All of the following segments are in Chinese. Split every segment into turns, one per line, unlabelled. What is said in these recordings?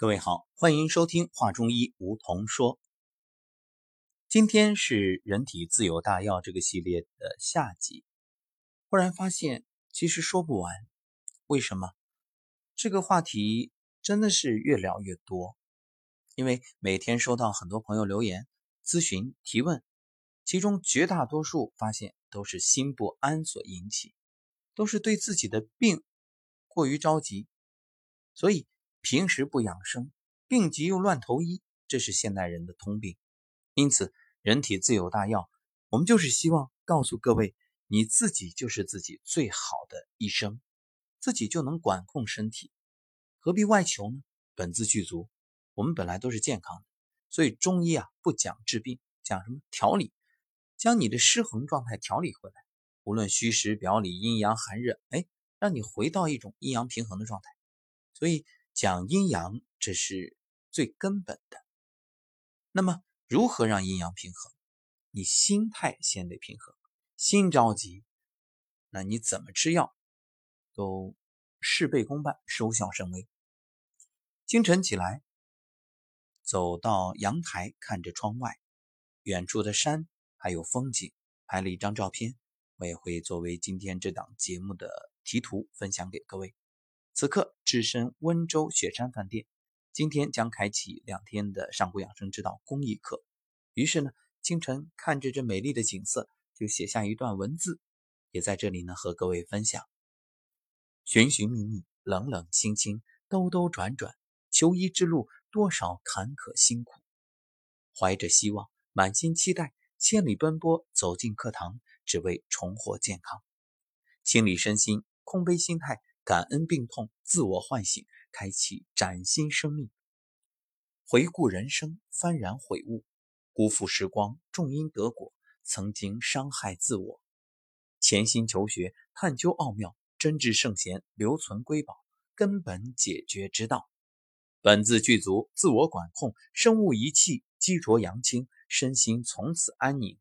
各位好，欢迎收听《话中医》，梧桐说。今天是人体自有大药这个系列的下集。忽然发现，其实说不完。为什么？这个话题真的是越聊越多。因为每天收到很多朋友留言、咨询、提问，其中绝大多数发现都是心不安所引起，都是对自己的病过于着急，所以。平时不养生，病急又乱投医，这是现代人的通病。因此，人体自有大药，我们就是希望告诉各位，你自己就是自己最好的医生，自己就能管控身体，何必外求呢？本自具足，我们本来都是健康的，所以中医啊不讲治病，讲什么调理，将你的失衡状态调理回来，无论虚实表里、阴阳寒热，哎，让你回到一种阴阳平衡的状态。所以。讲阴阳，这是最根本的。那么，如何让阴阳平衡？你心态先得平衡。心着急，那你怎么吃药都事倍功半，收效甚微。清晨起来，走到阳台，看着窗外，远处的山还有风景，拍了一张照片，我也会作为今天这档节目的题图分享给各位。此刻置身温州雪山饭店，今天将开启两天的上古养生之道公益课。于是呢，清晨看着这美丽的景色，就写下一段文字，也在这里呢和各位分享。寻寻觅觅，冷冷清清，兜兜转转，求医之路多少坎坷辛苦。怀着希望，满心期待，千里奔波走进课堂，只为重获健康。清理身心，空杯心态。感恩病痛，自我唤醒，开启崭新生命。回顾人生，幡然悔悟，辜负时光，种因得果，曾经伤害自我。潜心求学，探究奥妙，真挚圣贤留存瑰宝，根本解决之道。本自具足，自我管控，生物仪器积浊阳清，身心从此安宁，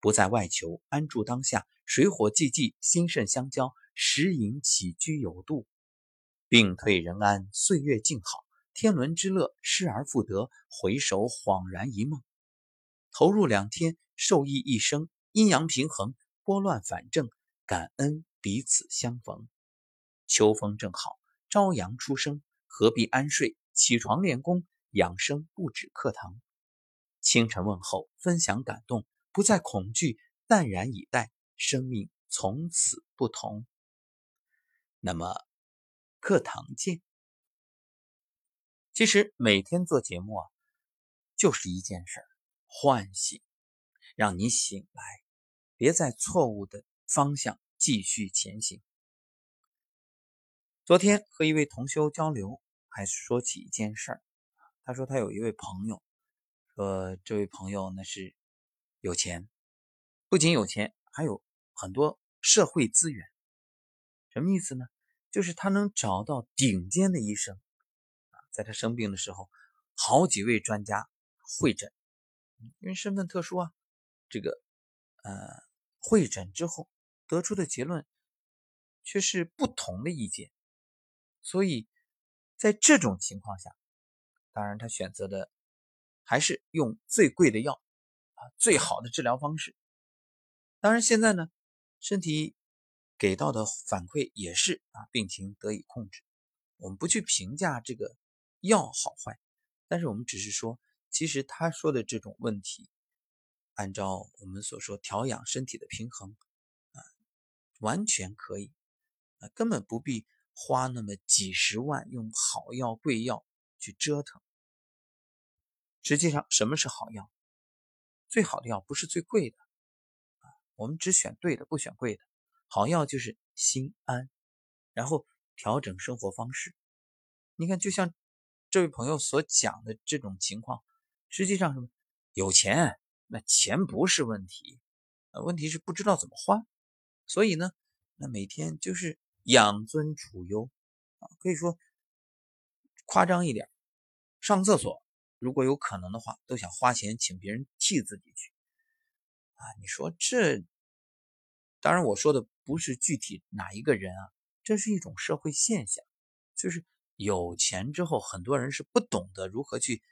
不在外求，安住当下，水火既济，心肾相交。食饮起居有度，病退人安，岁月静好，天伦之乐失而复得，回首恍然一梦。投入两天，受益一生，阴阳平衡，拨乱反正，感恩彼此相逢。秋风正好，朝阳初升，何必安睡？起床练功，养生不止课堂。清晨问候，分享感动，不再恐惧，淡然以待，生命从此不同。那么，课堂见。其实每天做节目啊，就是一件事儿，唤醒，让你醒来，别在错误的方向继续前行。昨天和一位同修交流，还说起一件事儿。他说他有一位朋友，说这位朋友那是有钱，不仅有钱，还有很多社会资源。什么意思呢？就是他能找到顶尖的医生啊，在他生病的时候，好几位专家会诊，因为身份特殊啊，这个呃会诊之后得出的结论却是不同的意见，所以在这种情况下，当然他选择的还是用最贵的药啊，最好的治疗方式。当然现在呢，身体。给到的反馈也是啊，病情得以控制。我们不去评价这个药好坏，但是我们只是说，其实他说的这种问题，按照我们所说调养身体的平衡啊，完全可以啊，根本不必花那么几十万用好药贵药去折腾。实际上，什么是好药？最好的药不是最贵的啊，我们只选对的，不选贵的。好药就是心安，然后调整生活方式。你看，就像这位朋友所讲的这种情况，实际上什么？有钱，那钱不是问题，问题是不知道怎么花。所以呢，那每天就是养尊处优啊，可以说夸张一点，上厕所如果有可能的话，都想花钱请别人替自己去啊。你说这？当然，我说的不是具体哪一个人啊，这是一种社会现象，就是有钱之后，很多人是不懂得如何去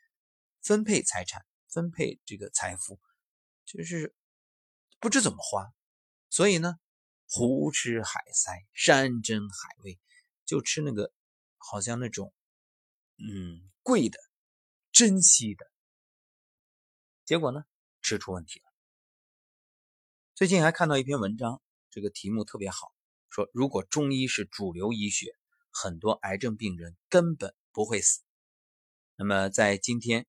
分配财产、分配这个财富，就是不知怎么花，所以呢，胡吃海塞、山珍海味，就吃那个好像那种嗯贵的、珍惜的，结果呢，吃出问题了。最近还看到一篇文章，这个题目特别好，说如果中医是主流医学。很多癌症病人根本不会死。那么，在今天《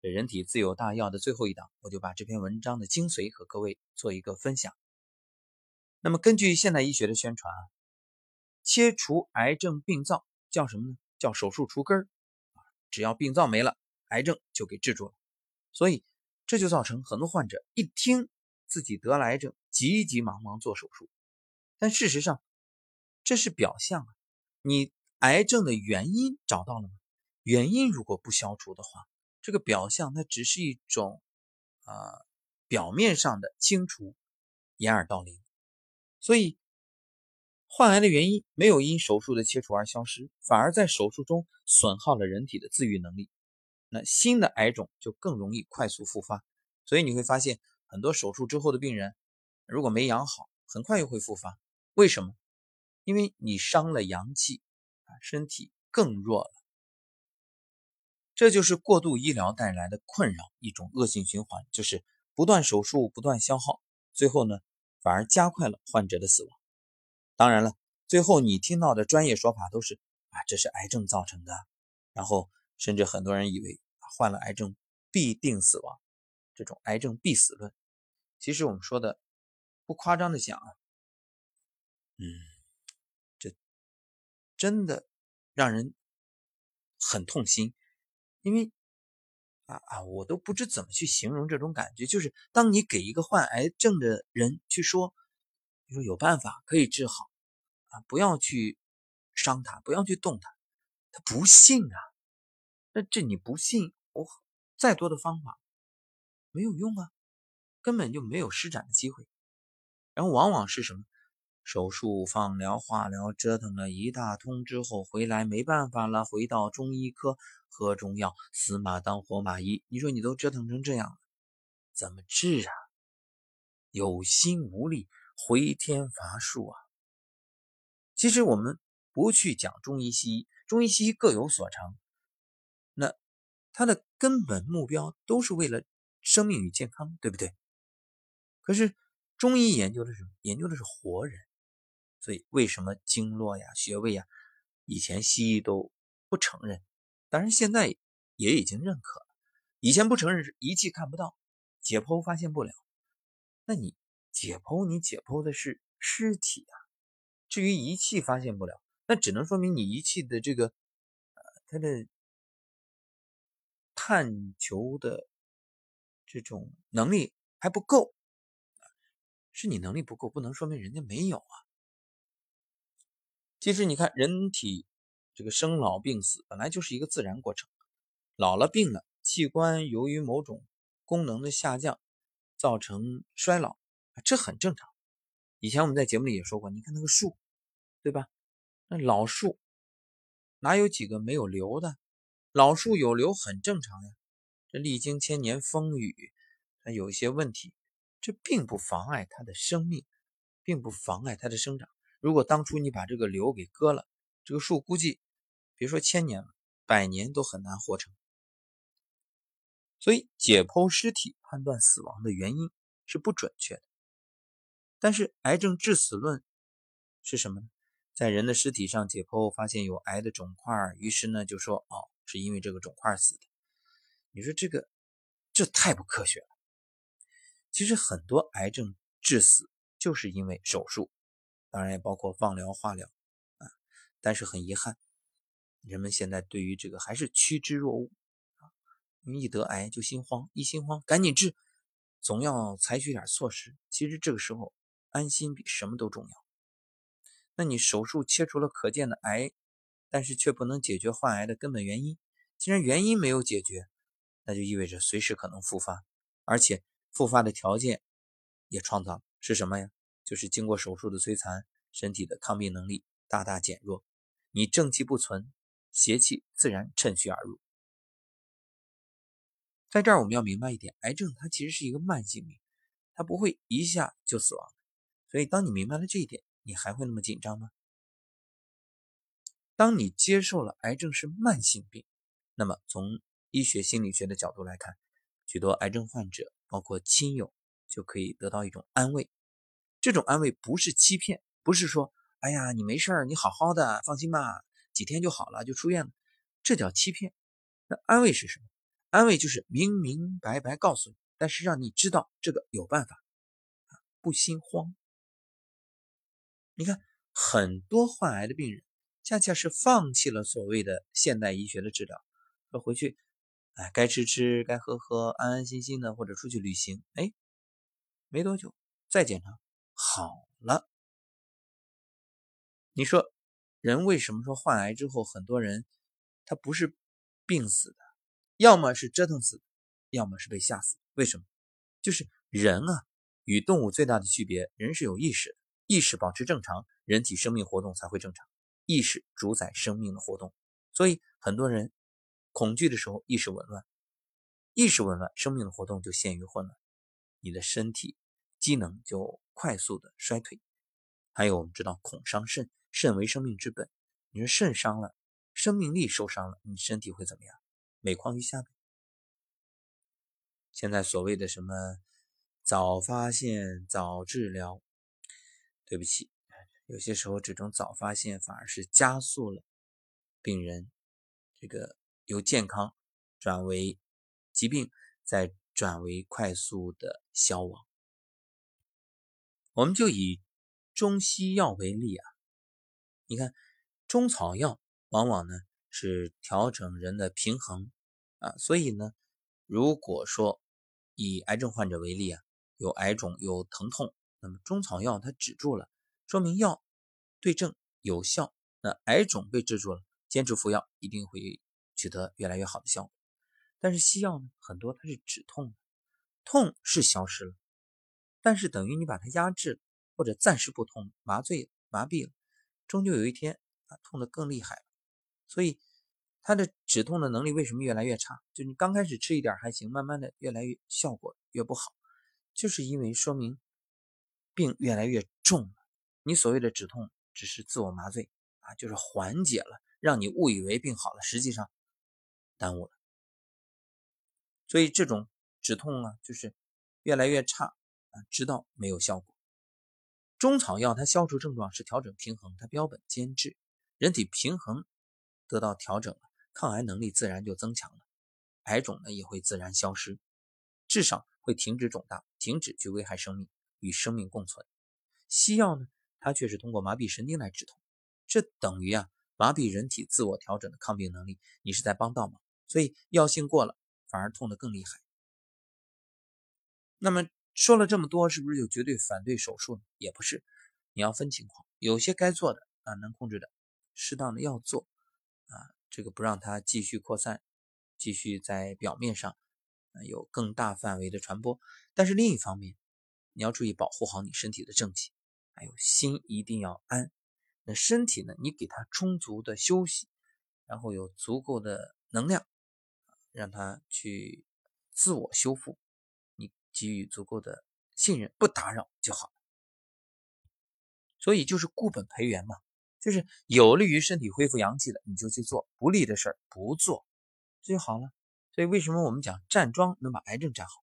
人体自有大药》的最后一档，我就把这篇文章的精髓和各位做一个分享。那么，根据现代医学的宣传啊，切除癌症病灶叫什么呢？叫手术除根儿，只要病灶没了，癌症就给治住了。所以，这就造成很多患者一听自己得了癌症，急急忙忙做手术。但事实上，这是表象啊。你癌症的原因找到了吗？原因如果不消除的话，这个表象它只是一种啊表面上的清除，掩耳盗铃。所以患癌的原因没有因手术的切除而消失，反而在手术中损耗了人体的自愈能力，那新的癌种就更容易快速复发。所以你会发现，很多手术之后的病人如果没养好，很快又会复发。为什么？因为你伤了阳气，啊，身体更弱了，这就是过度医疗带来的困扰，一种恶性循环，就是不断手术，不断消耗，最后呢，反而加快了患者的死亡。当然了，最后你听到的专业说法都是啊，这是癌症造成的，然后甚至很多人以为患了癌症必定死亡，这种癌症必死论。其实我们说的不夸张的讲啊，嗯。真的让人很痛心，因为啊啊，我都不知怎么去形容这种感觉。就是当你给一个患癌症的人去说，你说有办法可以治好啊，不要去伤他，不要去动他，他不信啊。那这你不信，我再多的方法没有用啊，根本就没有施展的机会。然后往往是什么？手术、放疗、化疗折腾了一大通之后回来没办法了，回到中医科喝中药，死马当活马医。你说你都折腾成这样了，怎么治啊？有心无力，回天乏术啊！其实我们不去讲中医西医，中医西医各有所长，那它的根本目标都是为了生命与健康，对不对？可是中医研究的是什么？研究的是活人。所以，为什么经络呀、穴位呀，以前西医都不承认，当然现在也已经认可了。以前不承认是仪器看不到，解剖发现不了。那你解剖，你解剖的是尸体啊。至于仪器发现不了，那只能说明你仪器的这个呃，它的探求的这种能力还不够，是你能力不够，不能说明人家没有啊。其实你看，人体这个生老病死本来就是一个自然过程，老了病了，器官由于某种功能的下降，造成衰老，这很正常。以前我们在节目里也说过，你看那个树，对吧？那老树哪有几个没有瘤的？老树有瘤很正常呀。历经千年风雨，它有一些问题，这并不妨碍它的生命，并不妨碍它的生长。如果当初你把这个瘤给割了，这个树估计别说千年了，百年都很难活成。所以解剖尸体判断死亡的原因是不准确的。但是癌症致死论是什么呢？在人的尸体上解剖发现有癌的肿块，于是呢就说哦是因为这个肿块死的。你说这个这太不科学了。其实很多癌症致死就是因为手术。当然也包括放疗、化疗啊，但是很遗憾，人们现在对于这个还是趋之若鹜啊。一得癌就心慌，一心慌赶紧治，总要采取点措施。其实这个时候安心比什么都重要。那你手术切除了可见的癌，但是却不能解决患癌的根本原因。既然原因没有解决，那就意味着随时可能复发，而且复发的条件也创造了是什么呀？就是经过手术的摧残，身体的抗病能力大大减弱，你正气不存，邪气自然趁虚而入。在这儿我们要明白一点，癌症它其实是一个慢性病，它不会一下就死亡。所以当你明白了这一点，你还会那么紧张吗？当你接受了癌症是慢性病，那么从医学心理学的角度来看，许多癌症患者包括亲友就可以得到一种安慰。这种安慰不是欺骗，不是说“哎呀，你没事儿，你好好的，放心吧，几天就好了，就出院了”，这叫欺骗。那安慰是什么？安慰就是明明白白告诉你，但是让你知道这个有办法，不心慌。你看，很多患癌的病人，恰恰是放弃了所谓的现代医学的治疗，说回去，哎，该吃吃，该喝喝，安安心心的，或者出去旅行，哎，没多久再检查。好了，你说人为什么说患癌之后很多人他不是病死的，要么是折腾死，要么是被吓死？为什么？就是人啊，与动物最大的区别，人是有意识的，意识保持正常，人体生命活动才会正常，意识主宰生命的活动。所以很多人恐惧的时候意识紊乱，意识紊乱，生命的活动就陷于混乱，你的身体机能就。快速的衰退，还有我们知道恐伤肾，肾为生命之本。你说肾伤了，生命力受伤了，你身体会怎么样？每况愈下呗。现在所谓的什么早发现、早治疗，对不起，有些时候这种早发现反而是加速了病人这个由健康转为疾病，再转为快速的消亡。我们就以中西药为例啊，你看中草药往往呢是调整人的平衡啊，所以呢，如果说以癌症患者为例啊，有癌肿有疼痛，那么中草药它止住了，说明药对症有效，那癌肿被治住了，坚持服药一定会取得越来越好的效果。但是西药呢，很多它是止痛的，痛是消失了。但是等于你把它压制了，或者暂时不痛，麻醉麻痹了，终究有一天啊痛得更厉害了。所以它的止痛的能力为什么越来越差？就你刚开始吃一点还行，慢慢的越来越效果越不好，就是因为说明病越来越重了。你所谓的止痛只是自我麻醉啊，就是缓解了，让你误以为病好了，实际上耽误了。所以这种止痛啊，就是越来越差。啊，直到没有效果。中草药它消除症状是调整平衡，它标本兼治，人体平衡得到调整了，抗癌能力自然就增强了，癌肿呢也会自然消失，至少会停止肿大，停止去危害生命，与生命共存。西药呢，它却是通过麻痹神经来止痛，这等于啊麻痹人体自我调整的抗病能力，你是在帮倒忙，所以药性过了反而痛得更厉害。那么。说了这么多，是不是就绝对反对手术呢？也不是，你要分情况，有些该做的啊，能控制的，适当的要做啊，这个不让它继续扩散，继续在表面上有更大范围的传播。但是另一方面，你要注意保护好你身体的正气，还有心一定要安。那身体呢，你给它充足的休息，然后有足够的能量，让他去自我修复。你给予足够的信任，不打扰就好了。所以就是固本培元嘛，就是有利于身体恢复阳气的，你就去做；不利的事儿不做，这就好了。所以为什么我们讲站桩能把癌症站好？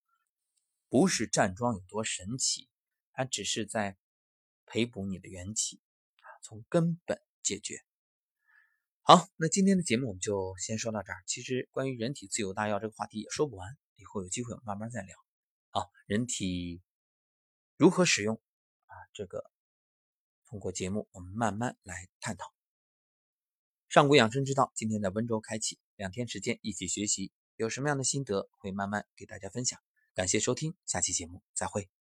不是站桩有多神奇，它只是在培补你的元气，从根本解决。好，那今天的节目我们就先说到这儿。其实关于人体自由大药这个话题也说不完，以后有机会我们慢慢再聊。啊，人体如何使用啊？这个通过节目我们慢慢来探讨。上古养生之道，今天在温州开启，两天时间一起学习，有什么样的心得会慢慢给大家分享。感谢收听，下期节目再会。